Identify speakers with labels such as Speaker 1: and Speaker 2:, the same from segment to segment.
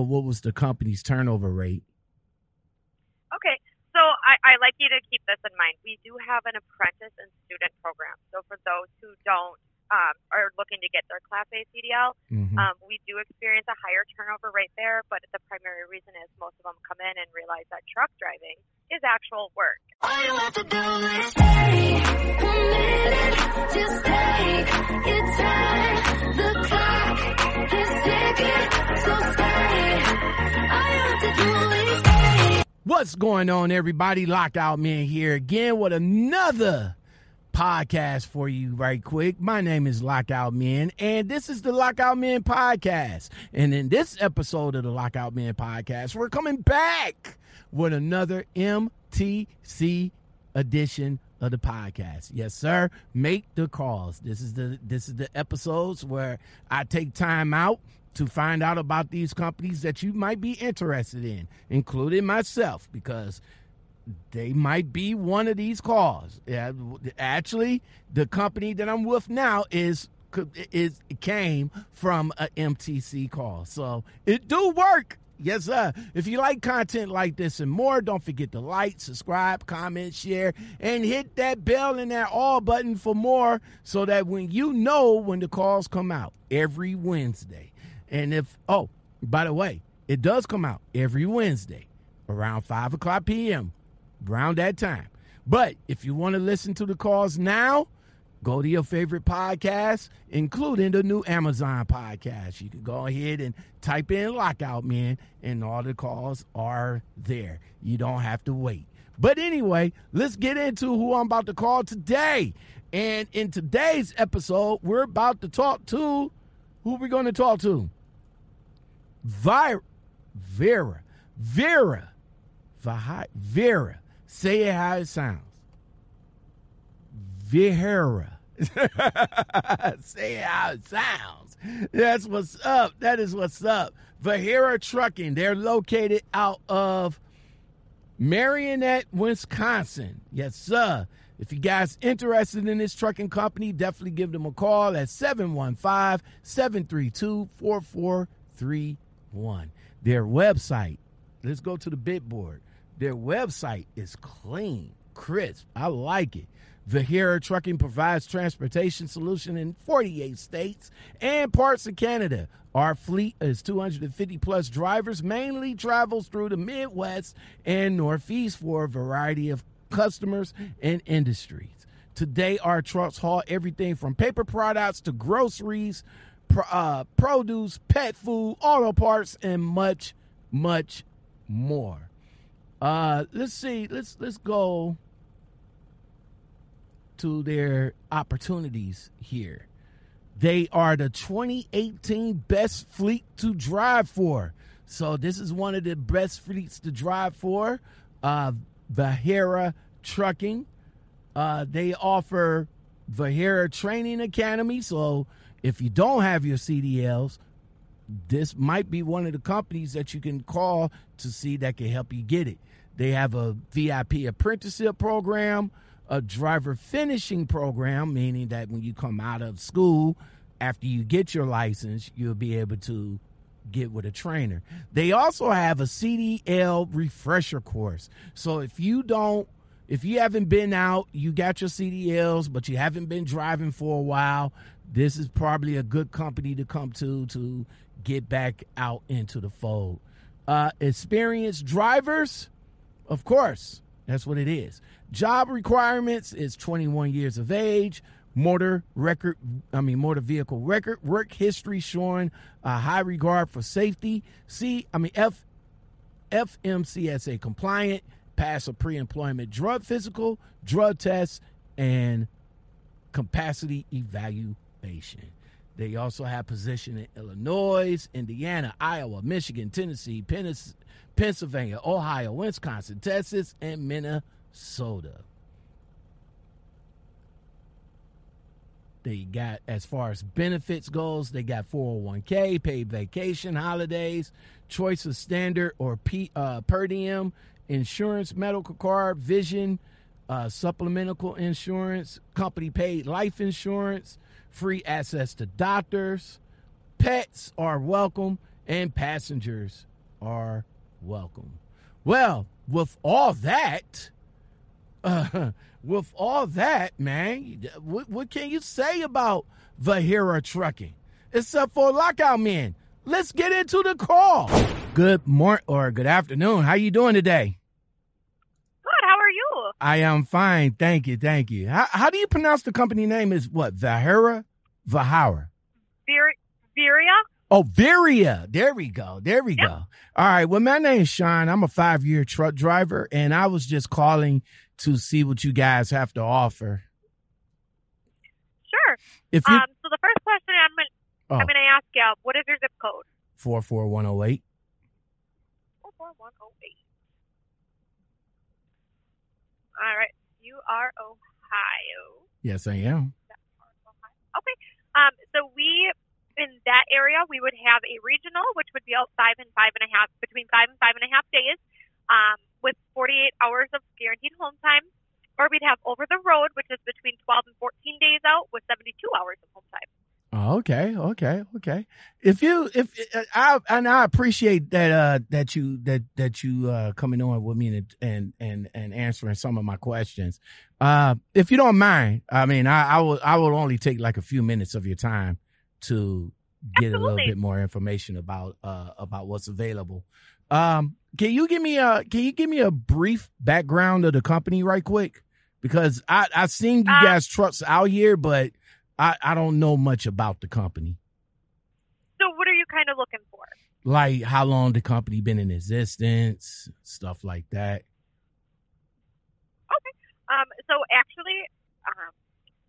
Speaker 1: of what was the company's turnover rate?
Speaker 2: Okay, so I, I like you to keep this in mind. We do have an apprentice and student program. So for those who don't um, are looking to get their Class A CDL,
Speaker 1: Mhm.
Speaker 2: um, we do experience a higher turnover rate there. But the primary reason is most of them come in and realize that truck driving is actual work.
Speaker 3: All you have to do is stay a minute, just stay. It's time. The clock is ticking, so stay.
Speaker 1: What's going on, everybody? Lockout Man here again with another podcast for you, right quick. My name is Lockout Man, and this is the Lockout Man podcast. And in this episode of the Lockout Man podcast, we're coming back with another MTC edition of the podcast. Yes, sir. Make the calls. This is the this is the episodes where I take time out to find out about these companies that you might be interested in, including myself, because they might be one of these calls. Yeah, actually, the company that I'm with now is is came from a MTC call, so it do work. Yes, sir. If you like content like this and more, don't forget to like, subscribe, comment, share, and hit that bell and that all button for more so that when you know when the calls come out every Wednesday. And if, oh, by the way, it does come out every Wednesday around 5 o'clock p.m., around that time. But if you want to listen to the calls now, go to your favorite podcast, including the new Amazon podcast. You can go ahead and type in Lockout Man, and all the calls are there. You don't have to wait. But anyway, let's get into who I'm about to call today. And in today's episode, we're about to talk to who we're going to talk to? Vi- Vera. Vera. Vahi- Vera. Say it how it sounds. Vera. Say it how it sounds. That's what's up. That is what's up. Vahera Trucking. They're located out of Marinette, Wisconsin. Yes, sir. If you guys interested in this trucking company, definitely give them a call at 715-732-4431. Their website, let's go to the Bitboard. Their website is clean, crisp. I like it. Vahera Trucking provides transportation solution in 48 states and parts of Canada. Our fleet is 250 plus drivers, mainly travels through the Midwest and Northeast for a variety of customers and industries. Today, our trucks haul everything from paper products to groceries, uh, produce, pet food, auto parts, and much, much more. Uh, let's see. Let's let's go to their opportunities here. They are the 2018 best fleet to drive for. So this is one of the best fleets to drive for. Uh, Vahera Trucking. Uh, they offer Vahera Training Academy. So if you don't have your CDLs, this might be one of the companies that you can call to see that can help you get it. They have a VIP apprenticeship program, a driver finishing program, meaning that when you come out of school, after you get your license, you'll be able to get with a trainer. They also have a CDL refresher course. So if you don't, if you haven't been out, you got your CDLs, but you haven't been driving for a while, this is probably a good company to come to to get back out into the fold. Uh, experienced drivers, of course, that's what it is. Job requirements is 21 years of age, motor record, I mean motor vehicle record, work history showing a high regard for safety. C, I mean F, FMCSA compliant, pass a pre-employment drug physical, drug test, and capacity evaluation. They also have position in Illinois, Indiana, Iowa, Michigan, Tennessee, Pennsylvania, Ohio, Wisconsin, Texas, and Minnesota. They got as far as benefits goes, they got 401k, paid vacation, holidays, choice of standard or P, uh, per diem, insurance, medical card, vision, uh, supplemental insurance, company paid life insurance, free access to doctors, pets are welcome, and passengers are welcome. Well, with all that, uh, with all that, man, what, what can you say about Vahira Trucking? Except for lockout men. Let's get into the call. Good morning or good afternoon. How you doing today?
Speaker 2: Good. How are you?
Speaker 1: I am fine. Thank you. Thank you. How, how do you pronounce the company name? Is what? Vahira? Vahara?
Speaker 2: Vir- Viria?
Speaker 1: Oh, Viria. There we go. There we
Speaker 2: Yep.
Speaker 1: go. All right. Well, my name's Sean. I'm a five year truck driver, and I was just calling to see what you guys have to offer.
Speaker 2: Sure.
Speaker 1: If you
Speaker 2: Um, so the first question I'm going
Speaker 1: Oh.
Speaker 2: I'm going to ask you, what is your zip code?
Speaker 1: four four one zero eight.
Speaker 2: 44108. All right. You are Ohio.
Speaker 1: Yes, I am.
Speaker 2: Okay. Um, so we, in that area, we would have a regional, which would be out five and five and a half, between five and five and a half days, um, with 48 hours of guaranteed home time. Or we'd have over the road, which is between 12 and 14 days out, with 72 hours of home time.
Speaker 1: Oh, okay, okay, okay. If you, if uh, I and I appreciate that uh that you that that you uh coming on with me and and and and answering some of my questions. Uh, if you don't mind, I mean, I I will I will only take like a few minutes of your time to get a little bit more information about uh about what's available. Um, can you give me a can you give me a brief background of the company right quick? Because I I've seen you
Speaker 2: Uh,
Speaker 1: guys trucks out here, but I, I don't know much about the company.
Speaker 2: So what are you kind of looking for?
Speaker 1: Like how long the company been in existence, stuff like that. Okay.
Speaker 2: Um, so actually, um,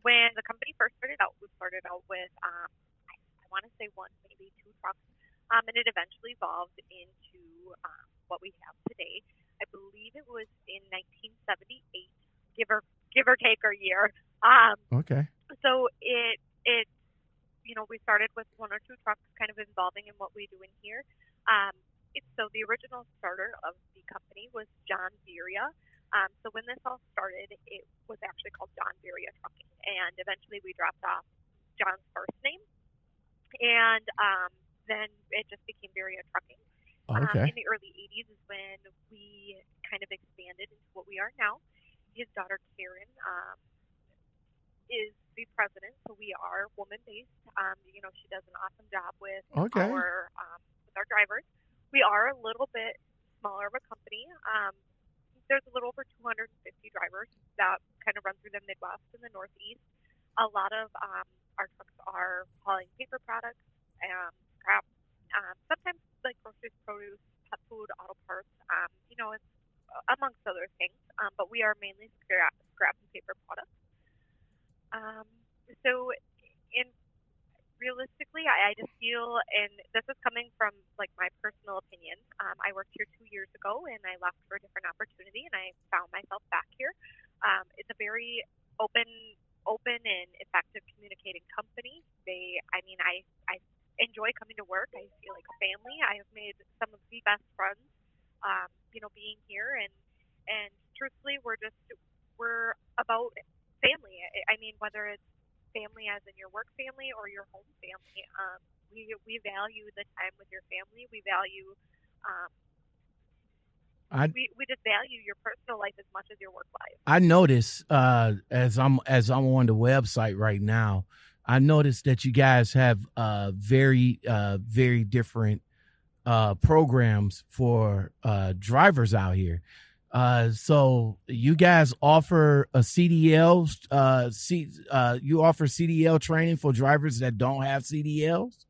Speaker 2: when the company first started out, we started out with, um, I, I want to say one, maybe two trucks, um, and it eventually evolved into um, what we have today. I believe it was in 1978, give or give or take a year. Um,
Speaker 1: Okay.
Speaker 2: so it it you know we started with one or two trucks kind of involving in what we do in here um it's so the original starter of the company was john Veriha um so when this all started it was actually called john Veriha trucking and eventually we dropped off john's first name and um then it just became Veriha trucking um,
Speaker 1: Okay.
Speaker 2: in the early 80s is when we kind of expanded into what we are now. His daughter Karen um, is the president, so we are woman based. Um, you know, she does an awesome job with
Speaker 1: Okay.
Speaker 2: our um, with our drivers. We are a little bit smaller of a company. Um, there's a little over 250 drivers that kind of run through the Midwest and the Northeast. A lot of um, our trucks are hauling paper products, um, scrap, um, sometimes like groceries, produce, pet food, auto parts. Um, you know, it's amongst other things. Um, but we are mainly scrap, scrap and paper products. Um, so, in realistically, I, I just feel, and this is coming from like my personal opinion. Um, I worked here two years ago, and I left for a different opportunity, and I found myself back here. Um, it's a very open, open and effective communicating company. They, I mean, I, I enjoy coming to work. I feel like a family. I have made some of the best friends, um, you know, being here, and and truthfully, we're just we're about family. I, mean, whether it's family as in your work family or your home family, um, we we value the time with your family. We value. Um,
Speaker 1: I
Speaker 2: we, we just value your personal life as much as your work life.
Speaker 1: I noticed uh as I'm as I'm on the website right now, I noticed that you guys have uh very uh very different uh programs for uh drivers out here. Uh so you guys offer a CDL uh C, uh you offer CDL training for drivers that don't have CDLs?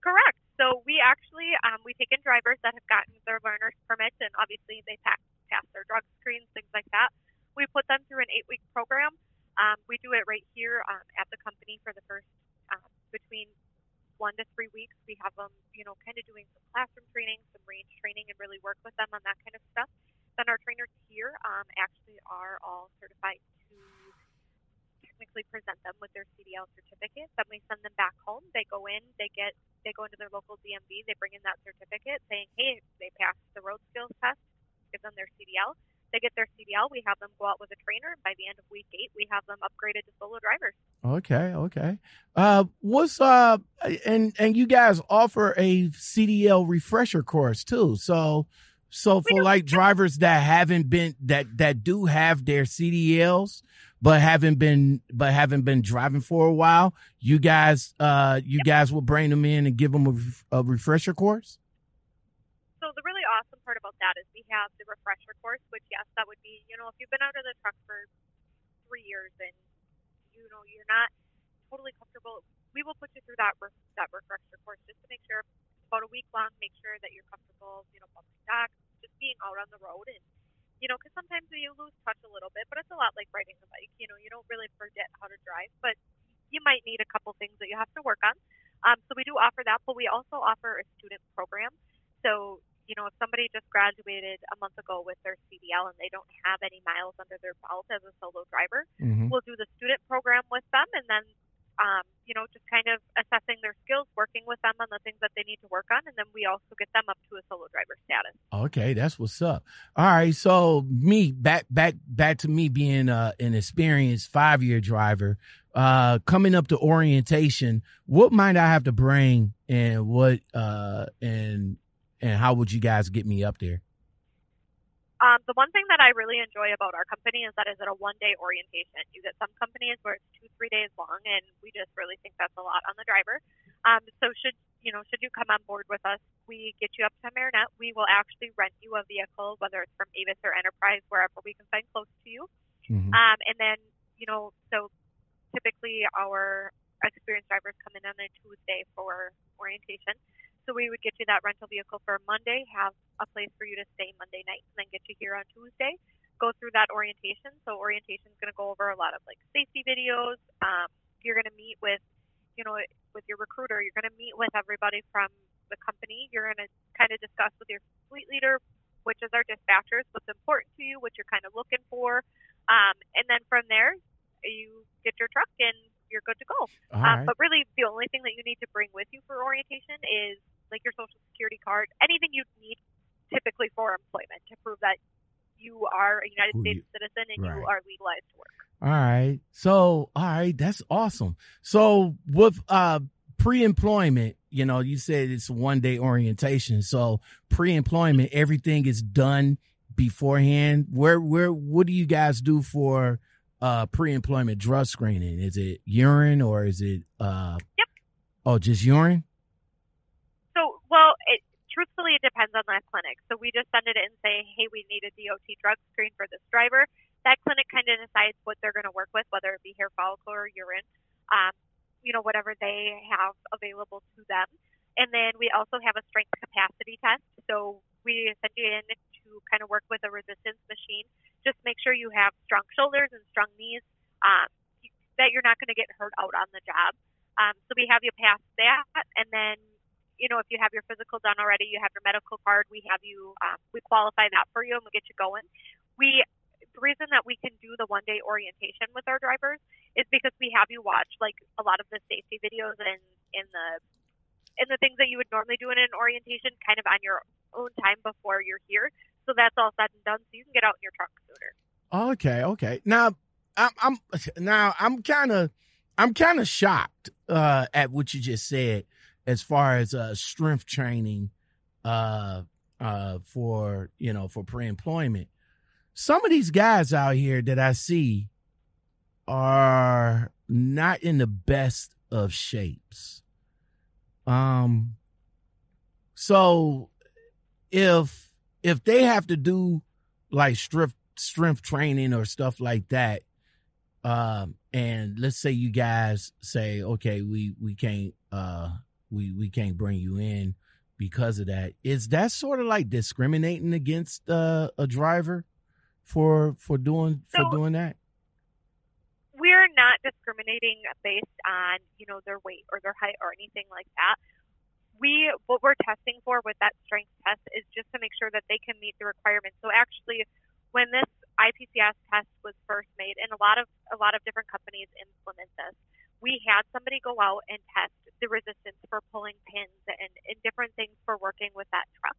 Speaker 2: Correct. So we actually um, we take in drivers that have gotten their learner's permit, and obviously they pass pass their drug screens, things like that. We put them through an eight week program. Um, we do it right here um, at the company for the first um, between one to three weeks. We have them, you know, kind of doing some classroom training, some range training, and really work with them on that kind of stuff. Then our trainers here um, actually are all certified to technically present them with their CDL certificate. Then we send them back home. They go in, they get, they go into their local DMV, they bring in that certificate saying, hey, they passed the road skills test. Give them their CDL. They get their CDL. We have them go out with a trainer. By the end of week eight, we have them upgraded to solo drivers.
Speaker 1: Okay, okay. Uh, what's uh, and and you guys offer a CDL refresher course too. So, so for like drivers that haven't been that that do have their CDLs but haven't been but haven't been driving for a while, you guys uh you guys will bring them in and give them a, a refresher course.
Speaker 2: So the really awesome part about that is we have the refresher course, which yes, that would be you know if you've been out of the truck for three years and you know you're not totally comfortable, we will put you through that re- that refresher course just to make sure about a week long, make sure that you're comfortable, you know, bumping back, just being out on the road and you know, because sometimes you lose touch a little bit, but it's a lot like riding a bike. You know, you don't really forget how to drive, but you might need a couple things that you have to work on. Um, so we do offer that, but we also offer a student program. So, you know, if somebody just graduated a month ago with their CDL and they don't have any miles under their belt as a solo driver,
Speaker 1: Mm-hmm.
Speaker 2: we'll do the student program with them and then um, you know just kind of assessing their skills working with them on the things that they need to work on and then we also get them up to a solo driver status
Speaker 1: Okay, that's what's up. All right, so me back back back to me being uh, an experienced five year driver. Uh, coming up to orientation, what might I have to bring, and what uh, and and how would you guys get me up there?
Speaker 2: Um, the one thing that i really enjoy about our company is that it's a one day orientation you get some companies where it's two three days long and we just really think that's a lot on the driver um, so should you know should you come on board with us we get you up to marinette we will actually rent you a vehicle whether it's from avis or enterprise wherever we can find close to you
Speaker 1: Mhm.
Speaker 2: Um, and then, you know, so typically our experienced drivers come in on a Tuesday for orientation. So we would get you that rental vehicle for Monday, have a place for you to stay Monday night, and then get you here on Tuesday. Go through that orientation. So orientation is going to go over a lot of like safety videos. Um, you're going to meet with, you know, with your recruiter. You're going to meet with everybody from the company. You're going to kind of discuss with your fleet leader, which is our dispatchers, what's important to you, what you're kind of looking for. Um, and then from there, you get your truck and you're good to go. Um,
Speaker 1: right.
Speaker 2: But really, the only thing that you need to bring with you for orientation is like your social security card, anything you need typically for employment to prove that you are a United States
Speaker 1: you-
Speaker 2: citizen and
Speaker 1: right.
Speaker 2: you are legalized to work.
Speaker 1: All right. So, all right, that's awesome. So, with uh pre-employment, you know, you said it's one-day orientation. So, pre-employment, everything is done beforehand. Where where what do you guys do for uh pre-employment drug screening? Is it urine or is it uh
Speaker 2: Yep.
Speaker 1: Oh, just urine?
Speaker 2: Well, it, truthfully, it depends on that clinic. So we just send it in and say, hey, we need a DOT drug screen for this driver. That clinic kind of decides what they're going to work with, whether it be hair follicle or urine, um, you know, whatever they have available to them. And then we also have a strength capacity test. So we send you in to kind of work with a resistance machine. Just make sure you have strong shoulders and strong knees, um, that you're not going to get hurt out on the job. Um, so we have you pass that, and then you know, if you have your physical done already, you have your medical card, we have you, um, we qualify that for you and we get you going. We, the reason that we can do the one day orientation with our drivers is because we have you watch like a lot of the safety videos and in the, and the things that you would normally do in an orientation kind of on your own time before you're here. So that's all said and done. So you can get out in your truck sooner.
Speaker 1: Okay, okay. Now I'm I'm now I'm kind of I'm kind of shocked uh at what you just said as far as uh strength training uh uh for you know for pre-employment. Some of these guys out here that I see are not in the best of shapes. Um so if if they have to do like strength strength training or stuff like that um and let's say you guys say okay we we can't uh we we can't bring you in because of that is that sort of like discriminating against uh, a driver for for doing for
Speaker 2: So-
Speaker 1: doing that
Speaker 2: we're not discriminating based on you know their weight or their height or anything like that. We what we're testing for with that strength test is just to make sure that they can meet the requirements. So actually, when this IPCS test was first made, and a lot of a lot of different companies implement this, we had somebody go out and test the resistance for pulling pins and, and different things for working with that truck.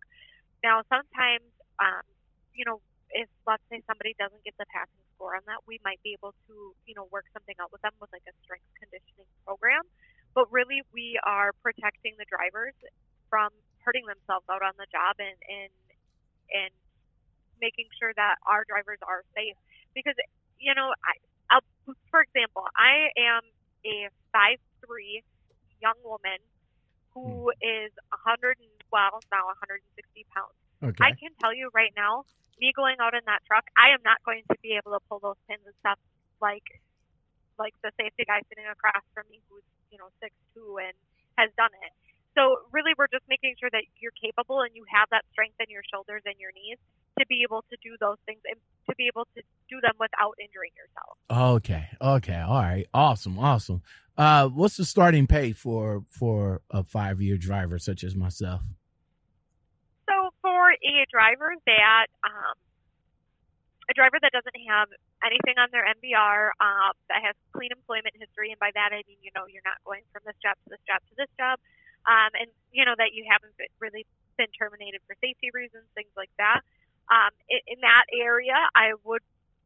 Speaker 2: Now, sometimes, um, you know, if let's say somebody doesn't get the passing score on that, we might be able to, you know, work something out with them with like a strength conditioning program. But really, we are protecting the drivers from hurting themselves out on the job and and and making sure that our drivers are safe. Because you know, I, I'll, for example, I am a five three young woman who hmm. is 100 and well now 160 pounds.
Speaker 1: Okay.
Speaker 2: I can tell you right now, me going out in that truck, I am not going to be able to pull those pins and stuff like like the safety guy sitting across from me who's, you know, six two and has done it. So really we're just making sure that you're capable and you have that strength in your shoulders and your knees to be able to do those things and to be able to do them without injuring yourself.
Speaker 1: Okay. Okay. All right. Awesome. Awesome. Uh, what's the starting pay for for a five year driver such as myself?
Speaker 2: So for a driver that um, a driver that doesn't have anything on their MVR um, that has clean employment history, and by that I mean you know you're not going from this job to this job to this job, um, and you know that you haven't been, really been terminated for safety reasons, things like that. Um, in, in that area, I would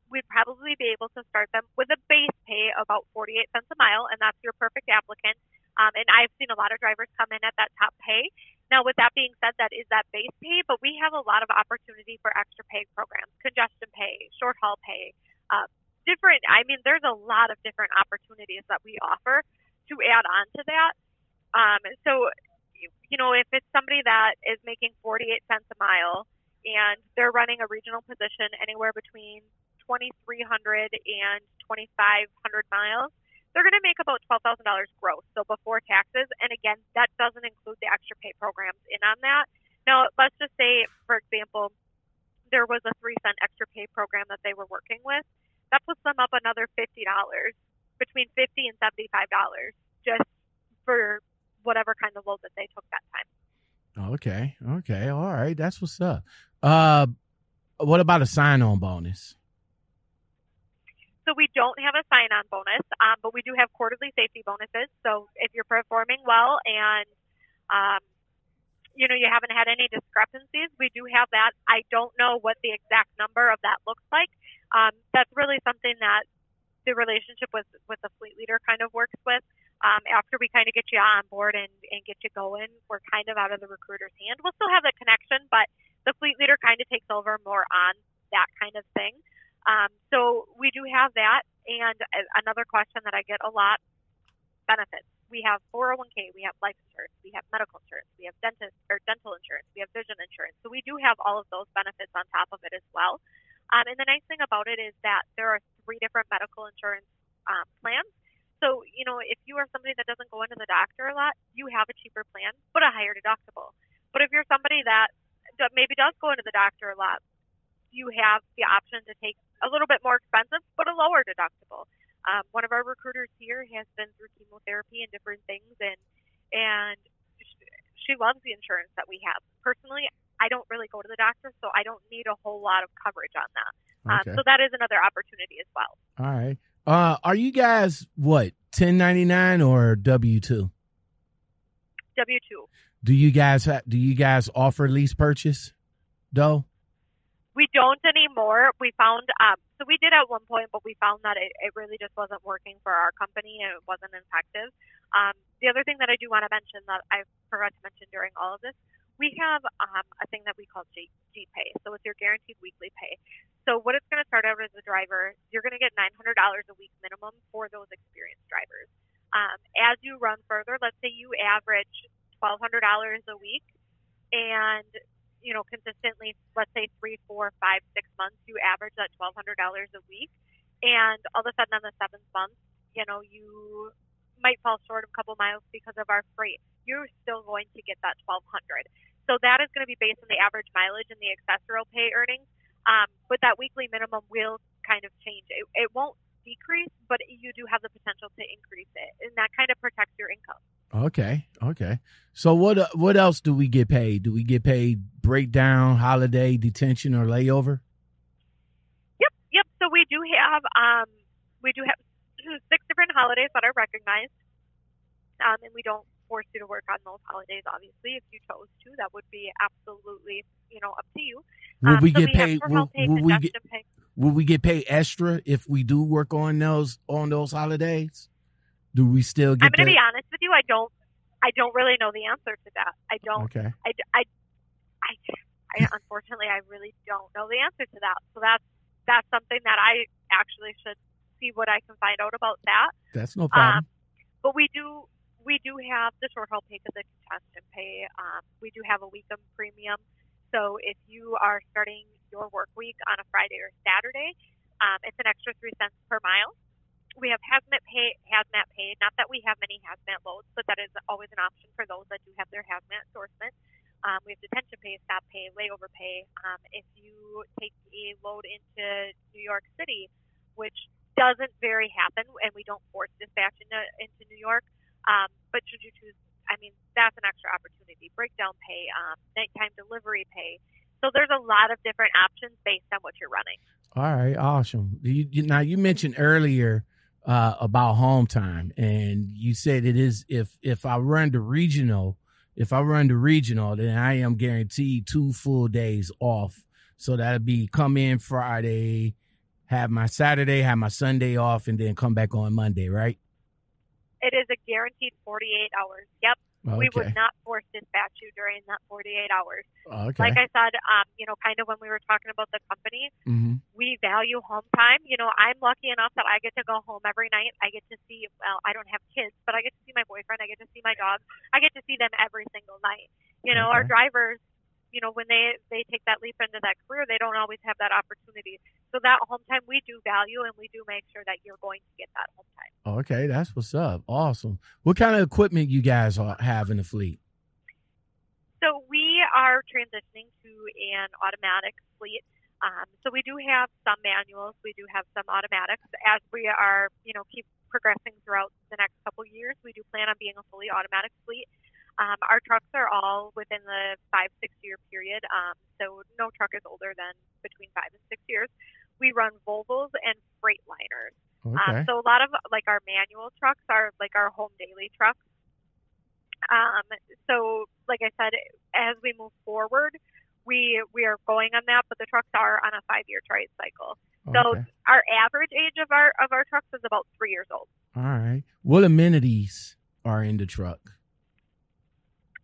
Speaker 2: we'd probably be able to start them with a base pay of about 48 cents a mile, and that's your perfect applicant. Um, and I've seen a lot of drivers come in at that top pay. Now, with that being said, that is that base pay, but we have a lot of opportunity for extra pay programs, congestion pay, short haul pay, uh, different. I mean, there's a lot of different opportunities that we offer to add on to that. Um, so, you know, if it's somebody that is making 48 cents a mile and they're running a regional position anywhere between 2,300 and 2,500 miles, they're going to make about $12,000 gross, so before taxes. And again, that doesn't include the extra pay programs in on that. Now, let's just say, for example, there was a three cent extra pay program that they were working with. That puts them up another $50, between 50 and $75 just for whatever kind of load that they took that time.
Speaker 1: Okay. Okay. All right. That's what's up. Uh, what about a sign on bonus?
Speaker 2: So we don't have a sign-on bonus, um, but we do have quarterly safety bonuses. So if you're performing well and um, you know you haven't had any discrepancies, we do have that. I don't know what the exact number of that looks like. Um, that's really something that the relationship with with the fleet leader kind of works with. Um, after we kind of get you on board and, and get you going, we're kind of out of the recruiter's hand. We'll still have the connection, but the fleet leader kind of takes over more on that kind of thing. Um, so we do have that. And another question that I get a lot benefits. We have 401k, we have life insurance, we have medical insurance, we have dentist or dental insurance, we have vision insurance. So we do have all of those benefits on top of it as well. Um, and the nice thing about it is that there are three different medical insurance um, plans. So, you know, if you are somebody that doesn't go into the doctor a lot, you have a cheaper plan, but a higher deductible. But if you're somebody that maybe does go into the doctor a lot, you have the option to take a little bit more expensive, but a lower deductible. Um, one of our recruiters here has been through chemotherapy and different things, and and she loves the insurance that we have. Personally, I don't really go to the doctor, so I don't need a whole lot of coverage on that.
Speaker 1: Okay.
Speaker 2: Um, so that is another opportunity as well.
Speaker 1: All right. Uh, are you guys what 1099 or W two?
Speaker 2: W two.
Speaker 1: Do you guys do you guys offer lease purchase? Though.
Speaker 2: We don't anymore. We found, um, so we did at one point, but we found that it, it really just wasn't working for our company and it wasn't effective. Um, the other thing that I do want to mention that I forgot to mention during all of this, we have um, a thing that we call G, G pay. So it's your guaranteed weekly pay. So what it's going to start out as a driver, you're going to get $900 a week minimum for those experienced drivers. Um, as you run further, let's say you average $1,200 a week and you know, consistently, let's say three, four, five, six months, you average that twelve hundred dollars a week, and all of a sudden on the seventh month, you know, you might fall short of a couple miles because of our freight. You're still going to get that twelve hundred. So that is going to be based on the average mileage and the accessorial pay earnings. Um, but that weekly minimum will kind of change. It, it won't decrease, but you do have the potential to increase it, and that kind of protects your income.
Speaker 1: Okay, okay. So what uh, what else do we get paid? Do we get paid breakdown, holiday, detention, or layover?
Speaker 2: Yep, yep. So we do have um, we do have six different holidays that are recognized, um, and we don't force you to work on those holidays. Obviously, if you chose to, that would be absolutely you know up to you.
Speaker 1: Will
Speaker 2: Um,
Speaker 1: we
Speaker 2: so
Speaker 1: get
Speaker 2: we
Speaker 1: paid? Will,
Speaker 2: pay,
Speaker 1: will we get
Speaker 2: pay.
Speaker 1: will we get paid extra if we do work on those on those holidays? Do we still get?
Speaker 2: I'm going to be honest with you. I don't. I don't really know the answer to that. I don't.
Speaker 1: Okay.
Speaker 2: I, I, I, I unfortunately, I really don't know the answer to that. So that's that's something that I actually should see what I can find out about that.
Speaker 1: That's no problem.
Speaker 2: But we do we do have the short haul pay because the congestion pay. Um, we do have a weekend premium. So if you are starting your work week on a Friday or Saturday, um, it's an extra three cents per mile. We have hazmat pay, hazmat pay. Not that we have many hazmat loads, but that is always an option for those that do have their hazmat endorsement. Um, we have detention pay, stop pay, layover pay. Um, if you take a load into New York City, which doesn't very happen, and we don't force dispatch into, into New York, um, but should you choose, I mean, that's an extra opportunity. Breakdown pay, um, nighttime delivery pay. So there's a lot of different options based on what you're running.
Speaker 1: All right, awesome. You, you, now you mentioned earlier uh, about home time, and you said it is if if I run the regional, if I run the regional, then I am guaranteed two full days off. So that'd be come in Friday, have my Saturday, have my Sunday off, and then come back on Monday, right?
Speaker 2: It is a guaranteed 48 hours. Yep. We
Speaker 1: Okay.
Speaker 2: would not force dispatch you during that 48 hours.
Speaker 1: Okay.
Speaker 2: Like I said, um, you know, kind of when we were talking about the company,
Speaker 1: hmm
Speaker 2: we value home time. You know, I'm lucky enough that I get to go home every night. I get to see, well, I don't have kids, but I get to see my boyfriend. I get to see my dog. I get to see them every single night. You know, our drivers, you know, when they they take that leap into that career, they don't always have that opportunity. So that home time we do value, and we do make sure that you're going to get that home time.
Speaker 1: Okay, that's what's up. Awesome. What kind of equipment you guys are, have in the fleet?
Speaker 2: So we are transitioning to an automatic fleet. Um, so we do have some manuals, we do have some automatics. As we are, you know, keep progressing throughout the next couple years, we do plan on being a fully automatic fleet. Um, our trucks are all within the five six year period, um, so no truck is older than between five and six years. We run Volvos and Freightliners.
Speaker 1: Okay.
Speaker 2: Um, so a lot of like our manual trucks are like our home daily trucks. Um, so like I said, as we move forward, we we are going on that, but the trucks are on a five year trade cycle. So
Speaker 1: okay.
Speaker 2: our average age of our of our trucks is about three years old.
Speaker 1: All right. What amenities are in the truck?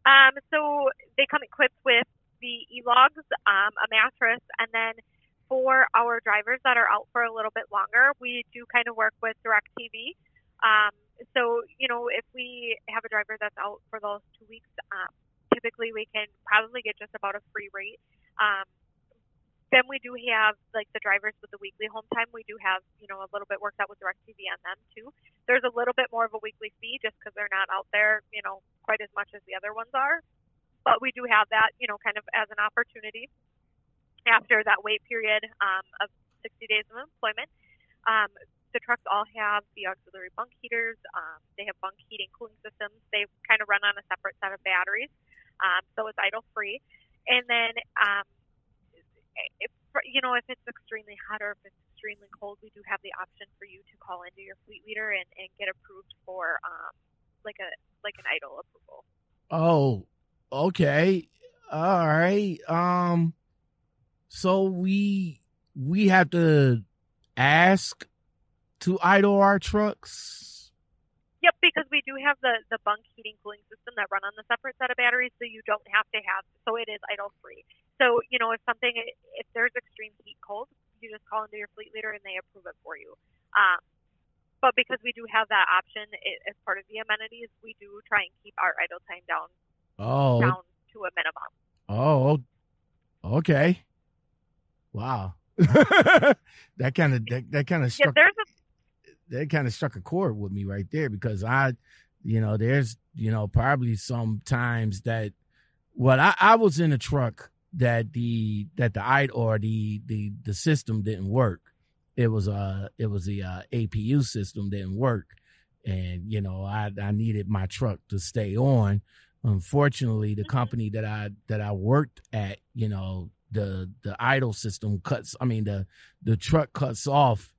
Speaker 2: Um, so they come equipped with the e-logs, um, a mattress, and then for our drivers that are out for a little bit longer, we do kind of work with DirecTV. Um, so you know, if we have a driver that's out for those two weeks, um, typically we can probably get just about a free rate. Um, then we do have like the drivers with the weekly home time. We do have you know a little bit worked out with DirecTV on them too. There's a little bit more of a weekly fee just because they're not out there you know quite as much as the other ones are. But we do have that you know kind of as an opportunity after that wait period um, of 60 days of employment. Um, the trucks all have the auxiliary bunk heaters. Um, they have bunk heating cooling systems. They kind of run on a separate set of batteries, um, so it's idle free. And then, um, if you know, if it's extremely hot or if it's extremely cold, we do have the option for you to call into your fleet leader and, and get approved for um, like a like an idle approval.
Speaker 1: Oh, okay. All right. Um so we we have to ask to idle our trucks.
Speaker 2: Yep, because we do have the the bunk heating cooling system that run on the separate set of batteries, so you don't have to have. So it is idle free. So you know, if something, if there's extreme heat cold, you just call into your fleet leader and they approve it for you. Um, but because we do have that option i as part of the amenities, we do try and keep our idle time down
Speaker 1: Oh,
Speaker 2: down to a minimum.
Speaker 1: oh, okay. Wow. that kind of that, that kind of struck
Speaker 2: there's a
Speaker 1: that kind of struck a chord with me right there because I, you know, there's, you know, probably some times that, well, I, I was in a truck that the that the i or the the the system didn't work. It was uh it was the uh, APU system didn't work, and you know I I needed my truck to stay on. Unfortunately, the
Speaker 2: Mhm.
Speaker 1: company that I that I worked at, you know, the the idle system cuts. I mean the the truck cuts off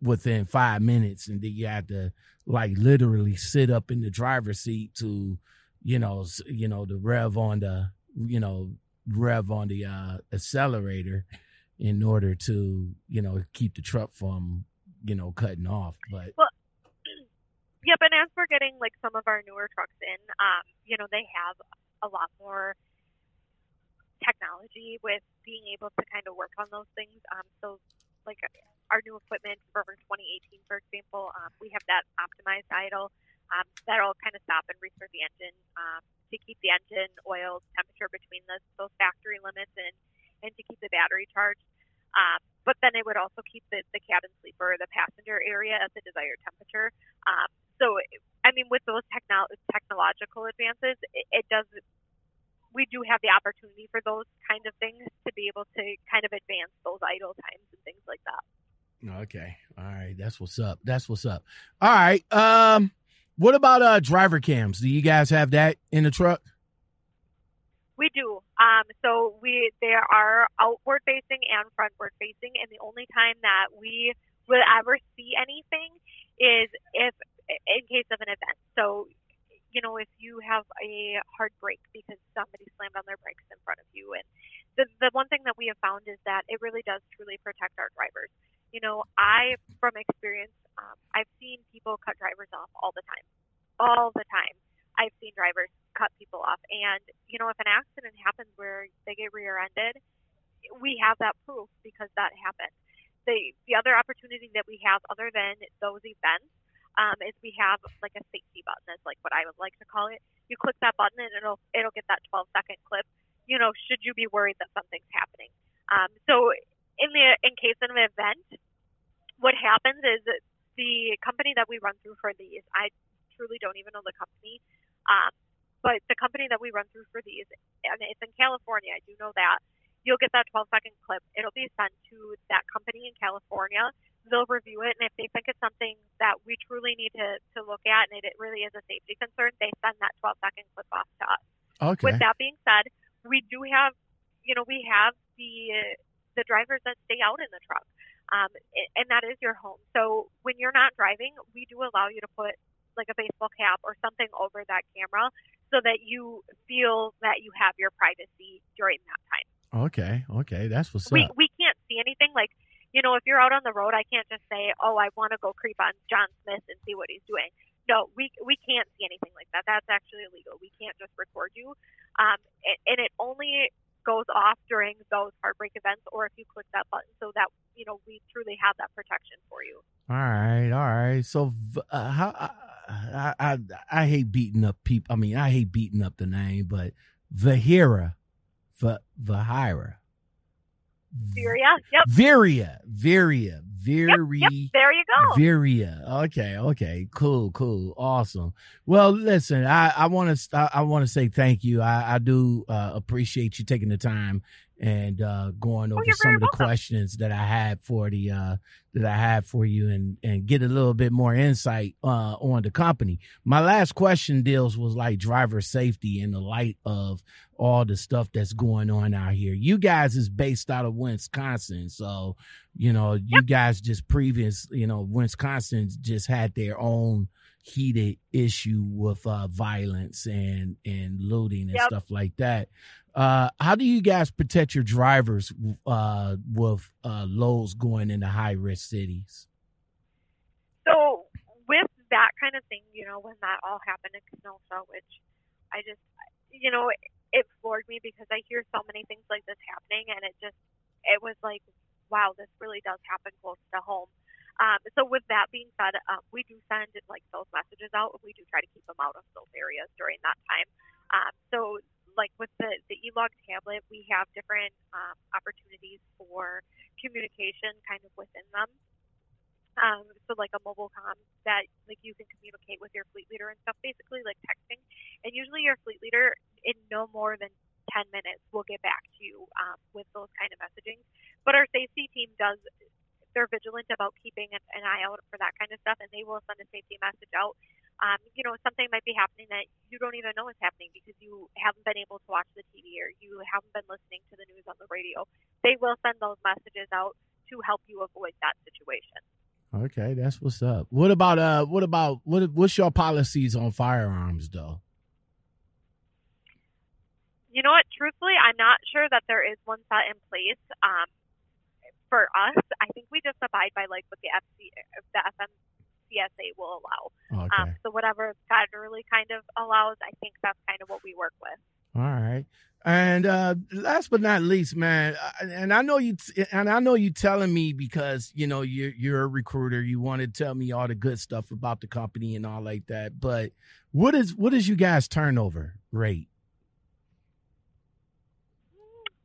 Speaker 1: within five minutes, and then you have to like literally sit up in the driver's seat to, you know, you know, the rev on the, you know, rev on the uh, accelerator, in order to you know keep the truck from you know cutting off. But
Speaker 2: Yep, and as we're getting like some of our newer trucks in, um, you know, they have a lot more technology with being able to kind of work on those things. Um, so, like our new equipment for 2018, for example, um, we have that optimized idle. Um, that'll kind of stop and restart the engine um, to keep the engine oil temperature between the, those factory limits and, and to keep the battery charged. Um, but then it would also keep the, the cabin sleeper, the passenger area at the desired temperature. Um, so, I mean, with those techno- technological advances, it, it does. We do have the opportunity for those kind of things to be able to kind of advance those idle times and things like that.
Speaker 1: Okay. All right. That's what's up. That's what's up. All right. Um, what about uh driver cams? Do you guys have that in the truck?
Speaker 2: We do. Um, so we there are outward facing and frontward facing, and the only time that we will ever see anything is if in case of an event. So, you know, if you have a hard brake because somebody slammed on their brakes in front of you, and the the one thing that we have found is that it really does truly protect our drivers. You know, I from experience, um, I've seen people cut drivers off all the time, all the time. I've seen drivers cut people off, and you know, if an accident happens where they get rear-ended, we have that proof because that happened. The the other opportunity that we have, other than those events, um, is we have like a safety button, is like what I would like to call it. You click that button, and it'll it'll get that 12 second clip. You know, should you be worried that something's happening? Um, so in the in case of an event, what happens is the company that we run through for these, I truly don't even know the company, um, but the company that we run through for these, and it's in California, I do know that. You'll get that 12 second clip. It'll be sent to that company in California. They'll review it, and if they think it's something that we truly need to, to look at and it, it really is a safety concern, they send that 12 second clip off to us.
Speaker 1: Okay.
Speaker 2: With that being said, we do have, you know, we have the the drivers that stay out in the truck, um, and that is your home. So when you're not driving, we do allow you to put like a baseball cap or something over that camera so that you feel that you have your privacy during that time.
Speaker 1: Okay. Okay. That's what's
Speaker 2: We
Speaker 1: up.
Speaker 2: we can't see anything like. You know, if you're out on the road, I can't just say, "Oh, I want to go creep on John Smith and see what he's doing." No, we we can't see anything like that. That's actually illegal. We can't just record you, um, and, and it only goes off during those heartbreak events, or if you click that button, so that you know we truly have that protection for you.
Speaker 1: All right, all right. So, uh, how I, I I I hate beating up people. I mean, I hate beating up the name, but Vahira, Va Vahira,
Speaker 2: Syria, yep,
Speaker 1: Viria, Viria,
Speaker 2: yep, yep. There you go.
Speaker 1: Viria. Okay, okay, cool, cool, awesome. Well, listen, I I want to I, I want to say thank you. I I do uh, appreciate you taking the time and uh, going over
Speaker 2: Oh,
Speaker 1: some of the
Speaker 2: welcome.
Speaker 1: questions that I had for the uh, that I had for you and and get a little bit more insight uh, on the company. My last question deals was like driver safety in the light of all the stuff that's going on out here. You guys is based out of Wisconsin, so you know you guys just previous you know Wisconsin just had their own heated issue with uh, violence and and looting and
Speaker 2: Yep.
Speaker 1: stuff like that. Uh, how do you guys protect your drivers uh, with uh, loads going into high risk cities?
Speaker 2: So with that kind of thing, you know, when that all happened in Kenosha, which I just, you know, it, it floored me because I hear so many things like this happening, and it just, it was like, wow, this really does happen close to home. Um, so with that being said, um, we do send like those messages out, and we do try to keep them out of those areas during that time. Um, so like with the the e-log tablet, we have different um, opportunities for communication kind of within them. Um, so like a mobile com that like you can communicate with your fleet leader and stuff, basically like texting. And usually your fleet leader in no more than 10 minutes will get back to you um, with those kind of messaging. But our safety team does, they're vigilant about keeping an, an eye out for that kind of stuff and they will send a safety message out. Um, you know, something might be happening that you don't even know is happening because you haven't been able to watch the TV or you haven't been listening to the news on the radio. They will send those messages out to help you avoid that situation.
Speaker 1: Okay, that's what's up. What about uh? What about what? What's your policies on firearms, though?
Speaker 2: You know what? Truthfully, I'm not sure that there is one set in place. Um,
Speaker 4: for us, I think we just abide by like what the FC, the FMCSA will allow.
Speaker 1: Okay.
Speaker 4: Um, so whatever federally kind of allows, I think that's kind of what we work with.
Speaker 1: All right. And uh last but not least, man, and I know you and I know you telling me because, you know, you're you're a recruiter, you want to tell me all the good stuff about the company and all like that, but what is what is you guys turnover rate?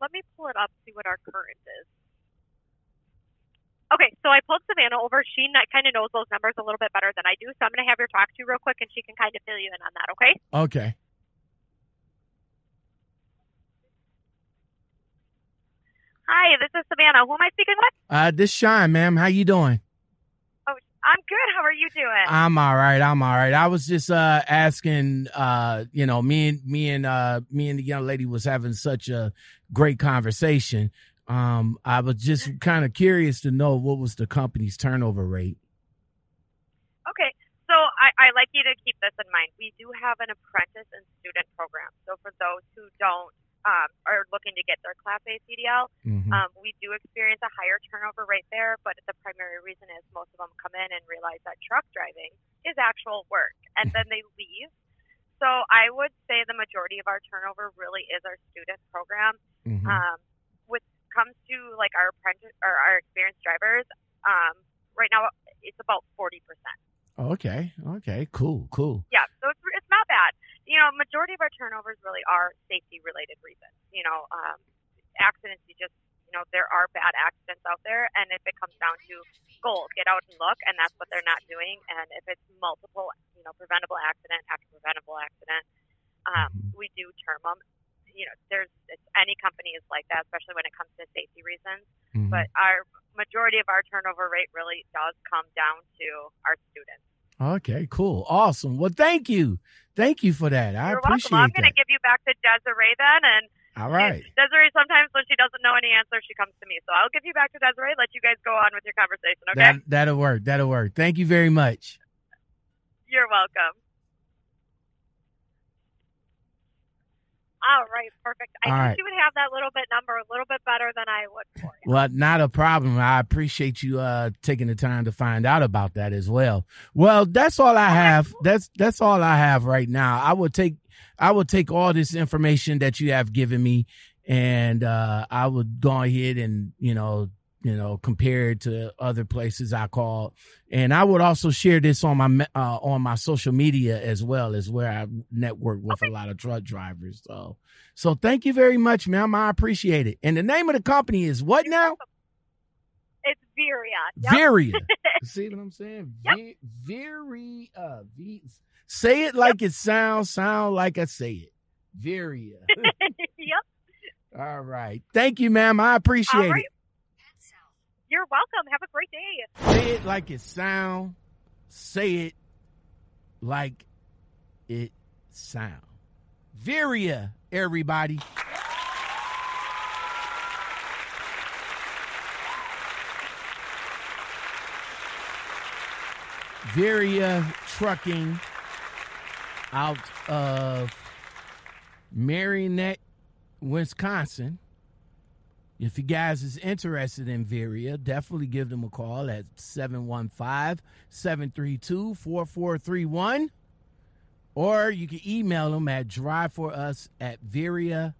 Speaker 4: Let me pull it up, see what our current is. Okay, so I pulled Savannah over. She kind of knows those numbers a little bit better than I do, so I'm going to have her talk to you real quick, and she can kind of fill you in on that. Okay?
Speaker 1: Okay.
Speaker 4: Hi, this is Savannah. Who am I speaking with?
Speaker 1: Uh this Shine, ma'am. How you doing?
Speaker 4: Oh, I'm good. How are you doing?
Speaker 1: I'm all right. I'm all right. I was just uh asking uh you know me and me and uh me and the young lady was having such a great conversation. Um I was just kind of curious to know what was the company's turnover rate.
Speaker 4: Okay, so I, I like you to keep this in mind. We do have an apprentice and student program. So for those who don't um, are looking to get their Class A CDL,
Speaker 1: Mhm.
Speaker 4: um, we do experience a higher turnover rate there. But the primary reason is most of them come in and realize that truck driving is actual work, and then they leave. So I would say the majority of our turnover really is our student program.
Speaker 1: Mhm.
Speaker 4: Um, comes to like our apprentice or our experienced drivers, um, right now it's about forty percent.
Speaker 1: Okay. Okay. Cool. Cool.
Speaker 4: Yeah, so it's it's not bad. You know, majority of our turnovers really are safety related reasons. You know, um, accidents. You just you know there are bad accidents out there, and if it comes down to goals, get out and look, and that's what they're not doing. And if it's multiple, you know, preventable accident after preventable accident, um,
Speaker 1: Mhm.
Speaker 4: we do term them. You know, there's it's, any company is like that, especially when it comes to safety reasons.
Speaker 1: Mhm.
Speaker 4: But our majority of our turnover rate really does come down to our students.
Speaker 1: Okay, cool. Awesome. Well, thank you. Thank you for that. I
Speaker 4: You're
Speaker 1: appreciate
Speaker 4: welcome. I'm going to give you back to Desiree then, and
Speaker 1: All right.
Speaker 4: Desiree sometimes when she doesn't know any answer, she comes to me. So I'll give you back to Desiree. Let you guys go on with your conversation. Okay?
Speaker 1: That that'll work. That'll work. Thank you very much.
Speaker 4: You're welcome. All right, perfect. I
Speaker 1: All
Speaker 4: knew
Speaker 1: right.
Speaker 4: she would have that little bit number a little bit better than I would for you.
Speaker 1: Well, not a problem. I appreciate you uh taking the time to find out about that as well. Well, that's all I have. That's that's all I have right now. I will take I will take all this information that you have given me and uh I would go ahead and, you know, you know, compared to other places I called. And I would also share this on my uh on my social media as well as where I network with a lot of truck drivers. So so thank you very much, ma'am. I appreciate it. And the name of the company is what now?
Speaker 4: It's Veriha. Yep.
Speaker 1: Veriha. See what I'm saying?
Speaker 4: Yep.
Speaker 1: Vi- Viri, uh, v- say it like it sounds, sound like I say it. Veriha.
Speaker 4: yep.
Speaker 1: All right. Thank you, ma'am. I appreciate
Speaker 4: All right.
Speaker 1: it.
Speaker 4: You're welcome. Have a great day.
Speaker 1: Say it like it sound. Say it like it sound. Veriha, everybody. Veriha Trucking out of Marinette, Wisconsin. If you guys is interested in Veriha, definitely give them a call at 715-732-4431. Or you can email them at driveforus at veriha.com.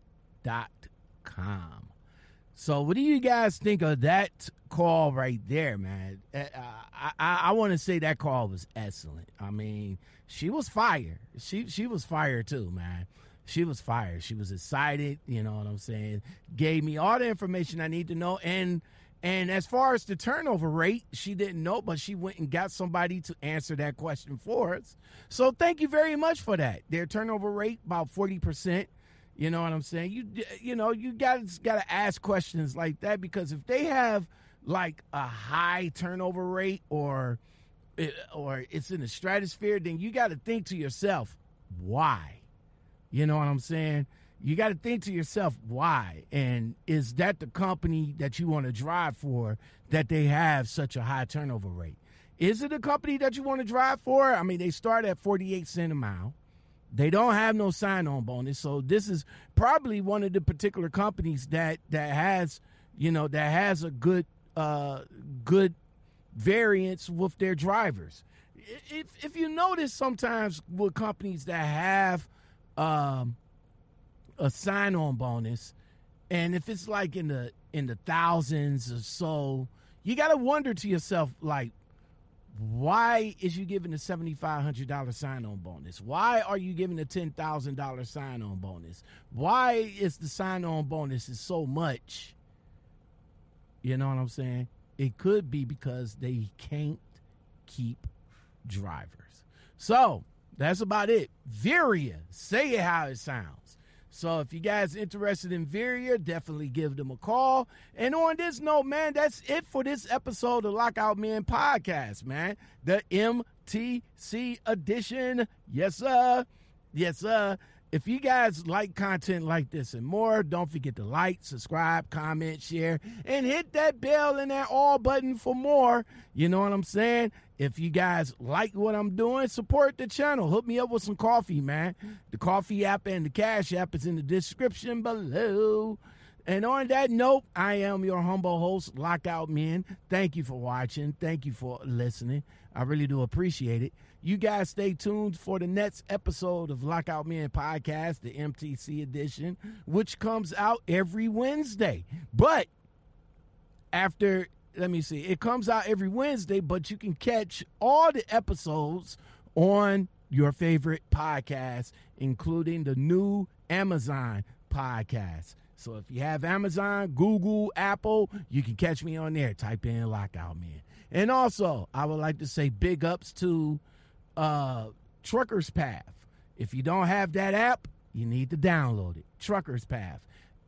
Speaker 1: So what do you guys think of that call right there, man? Uh, I, I, I want to say that call was excellent. I mean, she was fire. She she was fire too, man. She was fired. She was excited. You know what I'm saying? Gave me all the information I need to know. And and as far as the turnover rate, she didn't know, but she went and got somebody to answer that question for us. So thank you very much for that. Their turnover rate about forty percent. You know what I'm saying? You you know you guys got to ask questions like that because if they have like a high turnover rate or eh, or it's in the stratosphere, then you got to think to yourself, why? You know what I'm saying? You got to think to yourself, why? And is that the company that you want to drive for that they have such a high turnover rate? Is it a company that you want to drive for? I mean, they start at 48 cent a mile. They don't have no sign-on bonus, so this is probably one of the particular companies that that has, you know, that has a good uh, good variance with their drivers. If if you notice, sometimes with companies that have um, a sign-on bonus, and if it's like in the in the thousands or so, you got to wonder to yourself, like, why is you giving a seventy five hundred dollar sign on bonus? Why are you giving a ten thousand dollar sign on bonus? Why is the sign on bonus is so much? You know what I'm saying? It could be because they can't keep drivers. So that's about it. Veriha, say it how it sounds. So if you guys interested in Veriha, definitely give them a call. And on this note, man, that's it for this episode of Lockout Men Podcast, man. The MTC edition. Yes, sir. Yes, sir. If you guys like content like this and more, don't forget to like, subscribe, comment, share, and hit that bell and that all button for more. You know what I'm saying? If you guys like what I'm doing, support the channel. Hook me up with some coffee, man. The coffee app and the cash app is in the description below. And on that note, I am your humble host, Lockout Men. Thank you for watching. Thank you for listening. I really do appreciate it. You guys stay tuned for the next episode of Lockout Men Podcast, the MTC edition, which comes out every Wednesday. But after, let me see, it comes out every Wednesday, but you can catch all the episodes on your favorite podcast, including the new Amazon podcast. So if you have Amazon, Google, Apple, you can catch me on there. Type in Lockout Man. And also, I would like to say big ups to uh, Truckers Path. If you don't have that app, you need to download it. Truckers Path.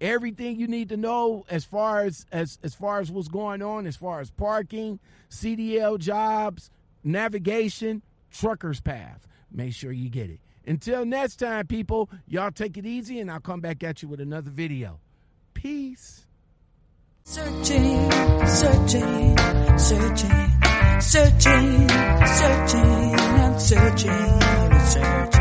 Speaker 1: Everything you need to know as far as as as far as what's going on, as far as parking, CDL jobs, navigation, Truckers Path. Make sure you get it. Until next time, people, y'all take it easy, and I'll come back at you with another video. Peace.
Speaker 5: Searching, searching, searching, searching, searching, I'm searching, searching.